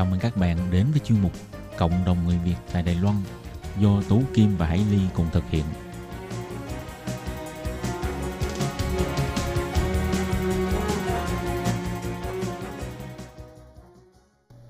Chào mừng các bạn đến với chuyên mục Cộng đồng người Việt tại Đài Loan do Tú Kim và Hải Ly cùng thực hiện.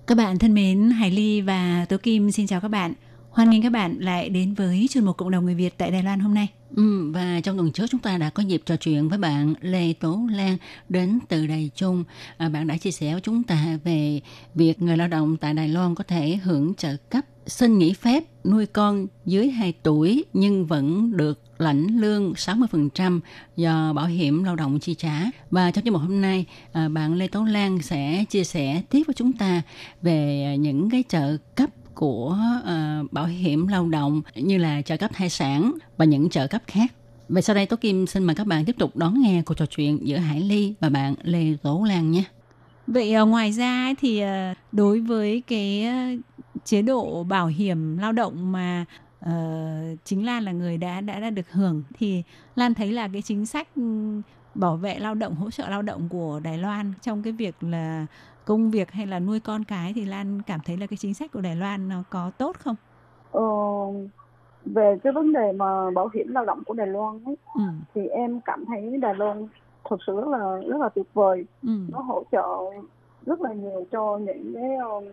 Các bạn thân mến, Hải Ly và Tố Kim xin chào các bạn. Hoan nghênh các bạn lại đến với chuyên mục Cộng đồng người Việt tại Đài Loan hôm nay. Ừ, và trong tuần trước chúng ta đã có dịp trò chuyện với bạn Lê Tố Lan đến từ Đài Trung. À, bạn đã chia sẻ với chúng ta về việc người lao động tại Đài Loan có thể hưởng trợ cấp xin nghỉ phép nuôi con dưới 2 tuổi nhưng vẫn được lãnh lương 60% do bảo hiểm lao động chi trả. Và trong chương mục hôm nay, à, bạn Lê Tố Lan sẽ chia sẻ tiếp với chúng ta về những cái trợ cấp của uh, bảo hiểm lao động như là trợ cấp thai sản và những trợ cấp khác. Vậy sau đây Tố Kim xin mời các bạn tiếp tục đón nghe cuộc trò chuyện giữa Hải Ly và bạn Lê Tố Lan nhé. Vậy uh, ngoài ra thì uh, đối với cái uh, chế độ bảo hiểm lao động mà uh, chính Lan là người đã đã đã được hưởng thì Lan thấy là cái chính sách bảo vệ lao động hỗ trợ lao động của Đài Loan trong cái việc là công việc hay là nuôi con cái thì Lan cảm thấy là cái chính sách của Đài Loan nó có tốt không? Ờ, về cái vấn đề mà bảo hiểm lao động của Đài Loan ấy, Ừ. thì em cảm thấy Đài Loan thực sự rất là rất là tuyệt vời Ừ. nó hỗ trợ rất là nhiều cho những cái um,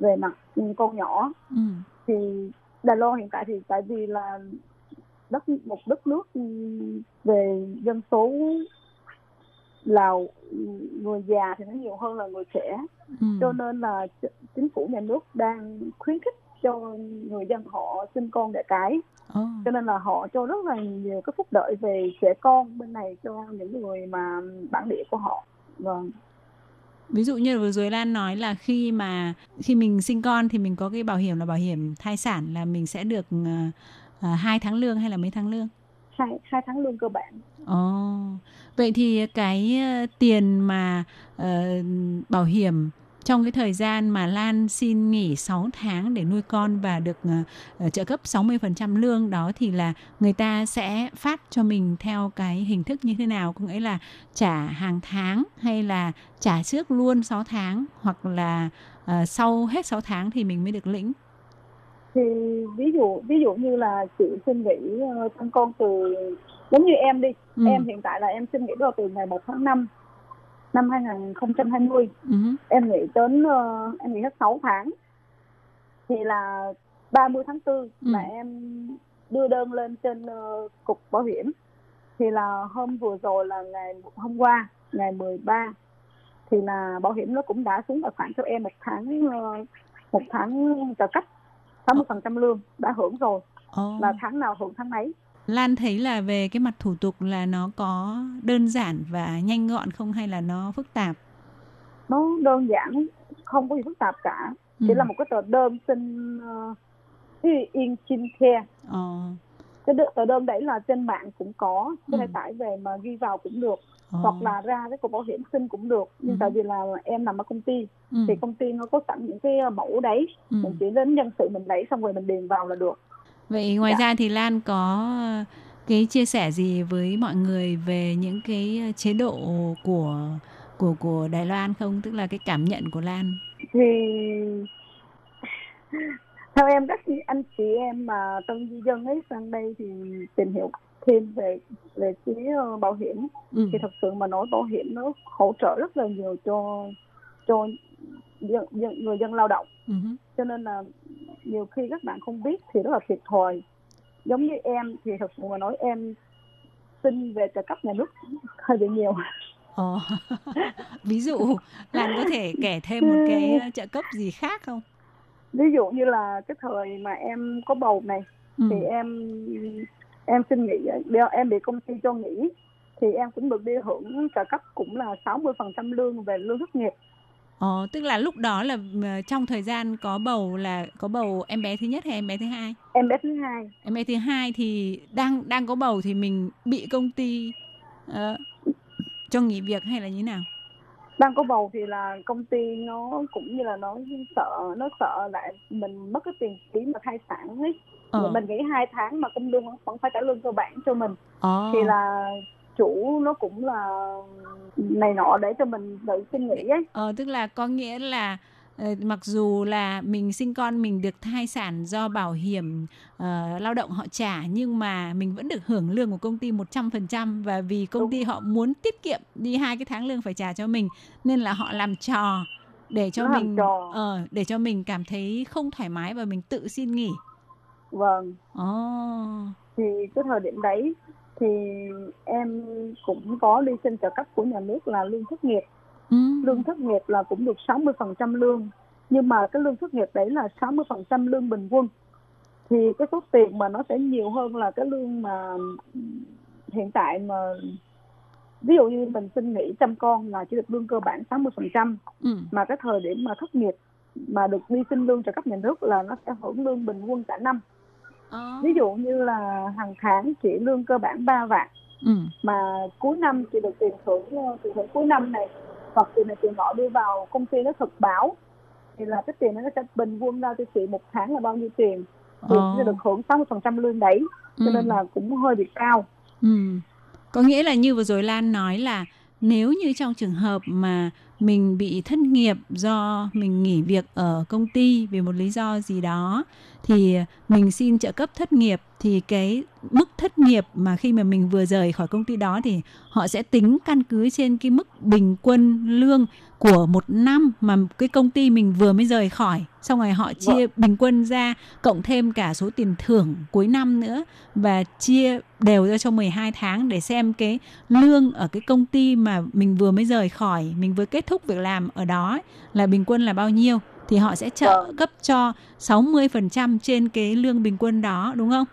về mặt con nhỏ Ừ. thì Đài Loan hiện tại thì tại vì là đất một đất nước ừ, về dân số là người già thì nó nhiều hơn là người trẻ Ừ. cho nên là ch- chính phủ nhà nước đang khuyến khích cho người dân họ sinh con đẻ cái Ồ. cho nên là họ cho rất là nhiều cái phúc lợi về trẻ con bên này cho những người mà bản địa của họ vâng Ví dụ như vừa rồi Lan nói là khi mà khi mình sinh con thì mình có cái bảo hiểm là bảo hiểm thai sản là mình sẽ được uh, hai tháng lương hay là mấy tháng lương? Hai hai tháng lương cơ bản Ồ, vậy thì cái ờ, tiền mà uh, bảo hiểm trong cái thời gian mà Lan xin nghỉ 6 tháng để nuôi con và được uh, trợ cấp 60% lương đó thì là người ta sẽ phát cho mình theo cái hình thức như thế nào? Có nghĩa là trả hàng tháng hay là trả trước luôn 6 tháng hoặc là uh, sau hết 6 tháng thì mình mới được lĩnh? Thì ví dụ ví dụ như là chị xin nghỉ ờ, sinh con từ giống như em đi Ừ. em hiện tại là em xin nghỉ vào từ ngày 1 tháng 5 năm 2020 Ừ. em nghỉ đến ờ, em nghỉ hết 6 tháng thì là 30 tháng 4 Ừ. là em đưa đơn lên trên ờ, cục bảo hiểm thì là hôm vừa rồi là ngày hôm qua ngày 13 thì là bảo hiểm nó cũng đã xuống tài khoản cho em một tháng một tháng trợ cấp 60% lương đã hưởng rồi Ồ. là tháng nào hưởng tháng ấy Lan thấy là về cái mặt thủ tục là nó có đơn giản và nhanh gọn không hay là nó phức tạp? nó đơn giản không có gì phức tạp cả Ừ. chỉ là một cái tờ đơn xin uh, yên chin care Ờ. cái tờ đơn đấy là trên mạng cũng có có thể Ừ. tải về mà ghi vào cũng được Ờ. hoặc là ra cái cục bảo hiểm xin cũng được nhưng Ừ. tại vì là em nằm ở công ty ừ. thì công ty nó có sẵn những cái mẫu đấy Ừ. mình chỉ đến nhân sự mình lấy xong rồi mình điền vào là được Vậy ngoài Dạ. ra thì Lan có cái chia sẻ gì với mọi người về những cái chế độ của của của Đài Loan không? Tức là cái cảm nhận của Lan. thì theo em các anh chị em mà tân di dân ấy sang đây thì tìm hiểu thêm về về phía ờ, bảo hiểm Ừ. thì thật sự mà nói bảo hiểm nó hỗ trợ rất là nhiều cho cho dân, dân, người dân lao động Ừ. cho nên là nhiều khi các bạn không biết thì rất là thiệt thòi giống như em thì thật sự mà nói em xin về trợ cấp nhà nước hơi bị nhiều Ồ. Ví dụ Lan có thể kể thêm một cái trợ cấp gì khác không? Ví dụ như là cái thời mà em có bầu này Ừ. thì em em xin nghỉ em bị công ty cho nghỉ thì em cũng được đi hưởng trợ cấp cũng là 60% lương về lương thất nghiệp. Ờ, tức là lúc đó là ờ, trong thời gian có bầu là có bầu em bé thứ nhất hay em bé thứ hai? Em bé thứ hai. Em bé thứ hai thì đang đang có bầu thì mình bị công ty ờ, cho nghỉ việc hay là như nào? Đang có bầu thì là công ty nó cũng như là nó sợ nó sợ lại mình mất cái tiền phí mà thai sản ấy Ờ. mình nghỉ hai tháng mà công lương vẫn- phải trả lương cơ bản cho mình Ờ. thì là chủ nó cũng là này nọ để cho mình tự suy nghĩ ấy Ờ, tức là có nghĩa là mặc dù là mình sinh con mình được thai sản do bảo hiểm ờ, lao động họ trả nhưng mà mình vẫn được hưởng lương của công ty 100% và vì công ty họ muốn tiết kiệm đi hai cái tháng lương phải trả cho mình nên là họ làm trò để cho Nó mình ờ, để cho mình cảm thấy không thoải mái và mình tự xin nghỉ. vâng Ồ. thì cái thời điểm đấy thì em cũng có đi xin trợ cấp của nhà nước là lương thất nghiệp Ừ. lương thất nghiệp là cũng được 60% lương nhưng mà cái lương thất nghiệp đấy là 60% lương bình quân thì cái số tiền mà nó sẽ nhiều hơn là cái lương mà hiện tại mà ví dụ như mình xin nghỉ chăm con là chỉ được lương cơ bản 60% Ừ. mà cái thời điểm mà thất nghiệp mà được đi xin lương trợ cấp nhà nước là nó sẽ hưởng lương bình quân cả năm Ờ. ví dụ như là hàng tháng chỉ lương cơ bản 3 vạn Ừ. mà cuối năm chị được tiền thưởng ờ, tiền thưởng cuối năm này hoặc tiền này tiền nọ đưa vào công ty nó thực báo thì là cái tiền nó sẽ bình quân ra cho chị một tháng là bao nhiêu tiền thì Ờ. sẽ được hưởng 60% lương đấy cho Ừ. nên là cũng hơi bị cao Ừ. Có nghĩa là như vừa rồi Lan nói là nếu như trong trường hợp mà mình bị thất nghiệp do mình nghỉ việc ở công ty vì một lý do gì đó. Thì mình xin trợ cấp thất nghiệp. Thì cái mức thất nghiệp mà khi mà mình vừa rời khỏi công ty đó thì họ sẽ tính căn cứ trên cái mức bình quân lương của một năm mà cái công ty mình vừa mới rời khỏi xong rồi họ chia bình quân ra cộng thêm cả số tiền thưởng cuối năm nữa và chia đều ra cho 12 tháng để xem cái lương ở cái công ty mà mình vừa mới rời khỏi, mình vừa kết thúc việc làm ở đó ấy, là bình quân là bao nhiêu thì họ sẽ trợ Vâng. cấp cho 60% trên cái lương bình quân đó đúng không?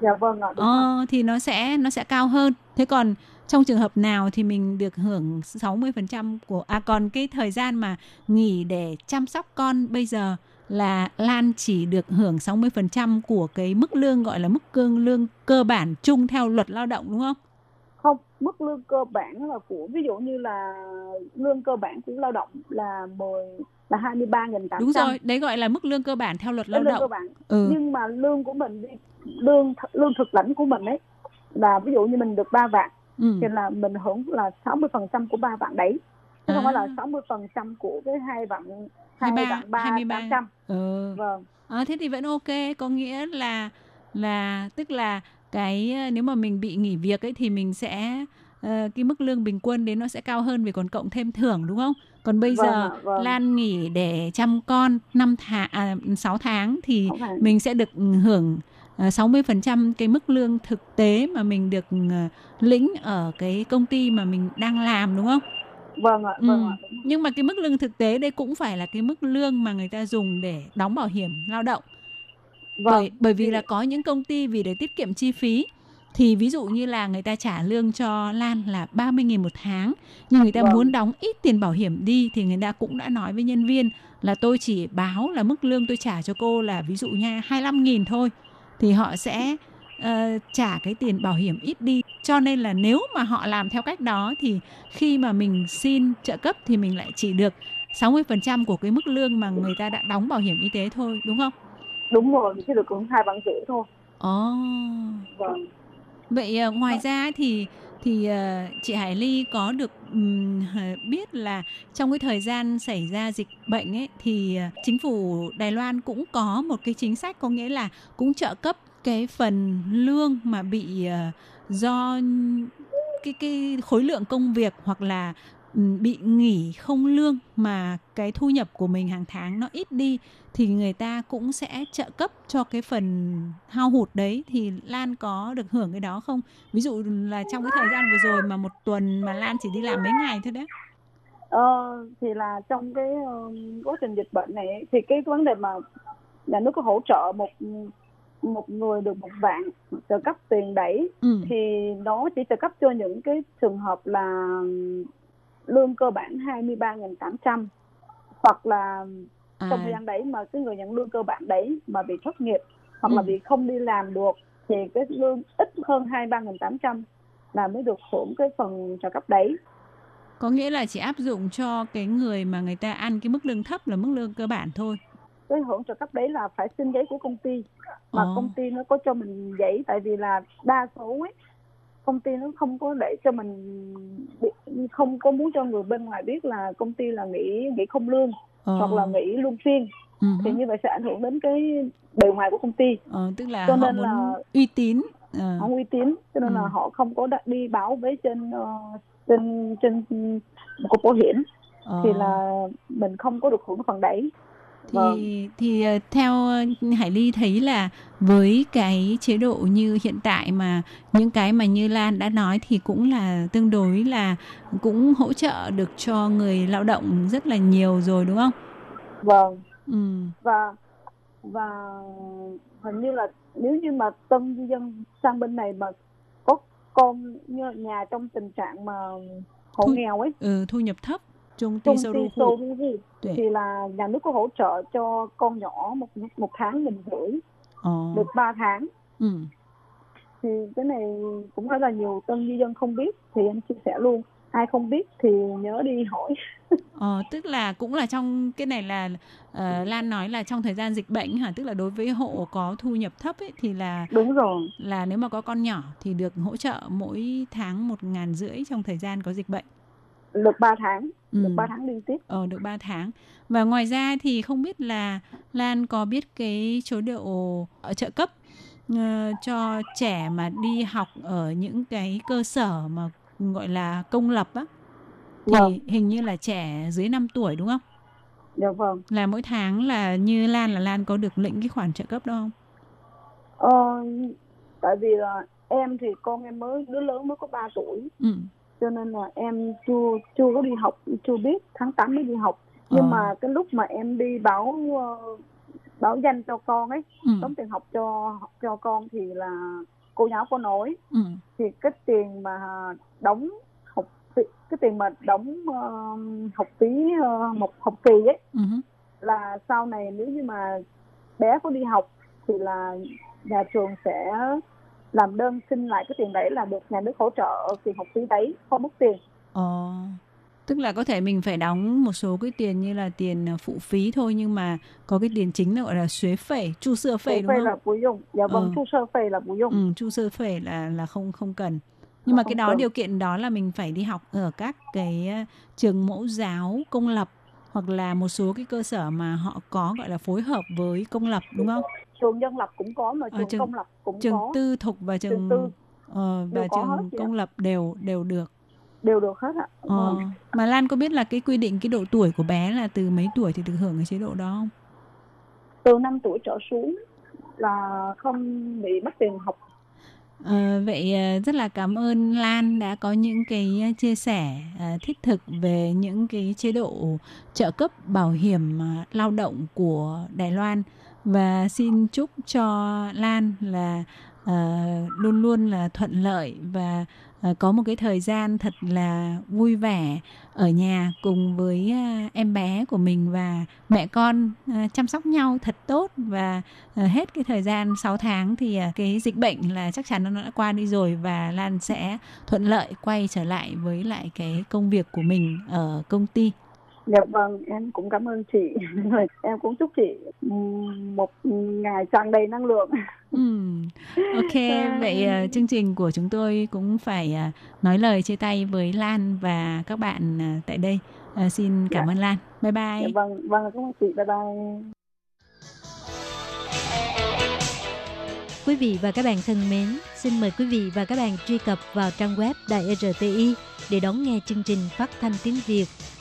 dạ vâng ạ. Ờ thì nó sẽ nó sẽ cao hơn. Thế còn trong trường hợp nào thì mình được hưởng 60% của à còn cái thời gian mà nghỉ để chăm sóc con bây giờ là Lan chỉ được hưởng 60% của cái mức lương gọi là mức cương lương cơ bản chung theo luật lao động đúng không? không mức lương cơ bản là của ví dụ như là lương cơ bản của lao động là 10 là 23.800 Đúng rồi, đấy gọi là mức lương cơ bản theo luật lao lương cơ động. bản Ừ. nhưng mà lương của mình lương lương thực lãnh của mình ấy là ví dụ như mình được 3 vạn Ừ. thì là mình hưởng là 60% của 3 vạn đấy chứ không À. phải là 60% của cái hai vạn hai 23, vạn ba 23. tám trăm Ừ. vâng À, thế thì vẫn ok, có nghĩa là là tức là cái ờ, nếu mà mình bị nghỉ việc ấy thì mình sẽ ờ, cái mức lương bình quân đến nó sẽ cao hơn vì còn cộng thêm thưởng đúng không? Còn bây Vâng giờ vâng. Lan nghỉ để chăm con 5 tháng à, 6 tháng thì tháng. mình sẽ được hưởng 60% cái mức lương thực tế mà mình được ờ, lĩnh ở cái công ty mà mình đang làm đúng không? vâng ạ Ừ. vâng ạ đúng. Nhưng mà cái mức lương thực tế đây cũng phải là cái mức lương mà người ta dùng để đóng bảo hiểm lao động. vâng Bởi bởi vì là có những công ty vì để tiết kiệm chi phí thì ví dụ như là người ta trả lương cho Lan là 30.000 một tháng nhưng người ta Vâng. muốn đóng ít tiền bảo hiểm đi thì người ta cũng đã nói với nhân viên là tôi chỉ báo là mức lương tôi trả cho cô là ví dụ nha 25.000 thôi thì họ sẽ ờ, trả cái tiền bảo hiểm ít đi cho nên là nếu mà họ làm theo cách đó thì khi mà mình xin trợ cấp thì mình lại chỉ được 60% của cái mức lương mà người ta đã đóng bảo hiểm y tế thôi đúng không? đúng rồi chỉ được hưởng hai vạn rưỡi thôi Ồ. vâng Vậy ờ, ngoài ra thì thì ờ, chị Hải Ly có được biết là trong cái thời gian xảy ra dịch bệnh ấy, thì ờ, chính phủ Đài Loan cũng có một cái chính sách có nghĩa là cũng trợ cấp cái phần lương mà bị ờ, do cái cái khối lượng công việc hoặc là bị nghỉ không lương mà cái thu nhập của mình hàng tháng nó ít đi thì người ta cũng sẽ trợ cấp cho cái phần hao hụt đấy thì Lan có được hưởng cái đó không? Ví dụ là trong cái thời gian vừa rồi mà một tuần mà Lan chỉ đi làm mấy ngày thôi đấy. ờ, thì là trong cái ờ, quá trình dịch bệnh này thì cái vấn đề mà nhà nước có hỗ trợ một một người được một vạn trợ cấp tiền đẩy ừ. thì nó chỉ trợ cấp cho những cái trường hợp là lương cơ bản 23.800 hoặc là trong thời à, gian đấy mà cái người nhận lương cơ bản đấy mà bị thất nghiệp hoặc là Ừ. bị không đi làm được thì cái lương ít hơn 23.800 là mới được hưởng cái phần trợ cấp đấy. có nghĩa là chỉ áp dụng cho cái người mà người ta ăn cái mức lương thấp là mức lương cơ bản thôi Cái hưởng trợ cấp đấy là phải xin giấy của công ty mà Ồ. công ty nó có cho mình giấy tại vì là đa số ấy công ty nó không có để cho mình không có muốn cho người bên ngoài biết là công ty là nghỉ nghỉ không lương ờ, hoặc là nghỉ luân phiên. Ừ thì như vậy sẽ ảnh hưởng đến cái bề ngoài của công ty. Ờ, tức là cho họ nên là- uy tín Ờ, không uy tín cho nên Ừ. là họ không có đặt đi báo với trên ờ, trên trên cục bảo hiểm. Ờ. thì là mình không có được hưởng phần đấy Vâng. thì thì ờ, theo Hải Ly thấy là với cái chế độ như hiện tại mà những cái mà như Lan đã nói thì cũng là tương đối là cũng hỗ trợ được cho người lao động rất là nhiều rồi đúng không? vâng Ừ. và và hình như là nếu như mà tân di dân sang bên này mà có con như nhà trong tình trạng mà hộ Thu- nghèo ấy ừ thu nhập thấp trung Soru số Phụ. gì thì là nhà nước có hỗ trợ cho con nhỏ một một tháng mình gửi Ờ. được 3 tháng. Ừ. thì cái này cũng rất là nhiều tân di dân không biết thì em chia sẻ luôn. Ai không biết thì nhớ đi hỏi. Ờ, tức là cũng là trong cái này là ờ, Lan nói là trong thời gian dịch bệnh hả? Tức là đối với hộ có thu nhập thấp ấy, thì là đúng rồi. là nếu mà có con nhỏ thì được hỗ trợ mỗi tháng một ngàn rưỡi trong thời gian có dịch bệnh được 3 tháng ừ. được 3 tháng liên tiếp ờ, được 3 tháng và ngoài ra thì không biết là Lan có biết cái chế độ ở trợ cấp ờ, cho trẻ mà đi học ở những cái cơ sở mà gọi là công lập á thì Vâng. hình như là trẻ dưới 5 tuổi đúng không? dạ vâng là mỗi tháng là như Lan là Lan có được lĩnh cái khoản trợ cấp đó không? ờ, tại vì là em thì con em mới đứa lớn mới có 3 tuổi Ừ. cho nên là em chưa chưa có đi học chưa biết tháng 8 mới đi học nhưng Ờ. mà cái lúc mà em đi báo ờ, báo danh cho con ấy Ừ. đóng tiền học cho cho con thì là cô giáo có nói Ừ. thì cái tiền mà đóng học phí cái tiền mà đóng ờ, học phí một học kỳ ấy Ừ. là sau này nếu như mà bé có đi học thì là nhà trường sẽ làm đơn xin lại cái tiền đấy là được nhà nước hỗ trợ tiền học phí đấy không mất tiền Ờ. Tức là có thể mình phải đóng một số cái tiền như là tiền ờ, phụ phí thôi nhưng mà có cái tiền chính là gọi là xuế phẩy, chu sơ phẩy đúng không? là bù dùng dạ vâng Ờ. chu sơ phê là bù dùng Ừ, chu sơ phẩy là là không không cần. Nhưng mà Không cái đó điều kiện đó là mình phải đi học ở các cái ờ, trường mẫu giáo công lập hoặc là một số cái cơ sở mà họ có gọi là phối hợp với công lập đúng không? Trường dân lập cũng có mà Ờ, trường, trường- công lập cũng Trường có tư thục và trường, Trường tư ờ, và hết trường công lập đều đều được. đều được hết ạ Ờ. Vâng. Mà Lan có biết là cái quy định cái độ tuổi của bé là từ mấy tuổi thì được hưởng cái chế độ đó không? từ 5 tuổi trở xuống là không bị mất tiền học Ờ, vậy ờ, rất là cảm ơn Lan đã có những cái ờ, chia sẻ ờ, thiết thực về những cái chế độ trợ cấp bảo hiểm ờ, lao động của Đài Loan và xin chúc cho Lan là ờ, luôn luôn là thuận lợi và ờ, có một cái thời gian thật là vui vẻ ở nhà cùng với ờ, em bé của mình và mẹ con ờ, chăm sóc nhau thật tốt và Ờ, hết cái thời gian 6 tháng thì ờ, cái dịch bệnh là chắc chắn nó đã qua đi rồi và Lan sẽ thuận lợi quay trở lại với lại cái công việc của mình ở công ty dạ vâng em cũng cảm ơn chị em cũng chúc chị một ngày tràn đầy năng lượng Ừm, Ok, vậy ờ, chương trình của chúng tôi cũng phải ờ, nói lời chia tay với Lan và các bạn ờ, tại đây. Ờ, xin cảm Dạ. ơn Lan. Bye bye. dạ vâng vâng cảm ơn chị bye bye Quý vị và các bạn thân mến, xin mời quý vị và các bạn truy cập vào trang web Đài RTI để đón nghe chương trình phát thanh tiếng Việt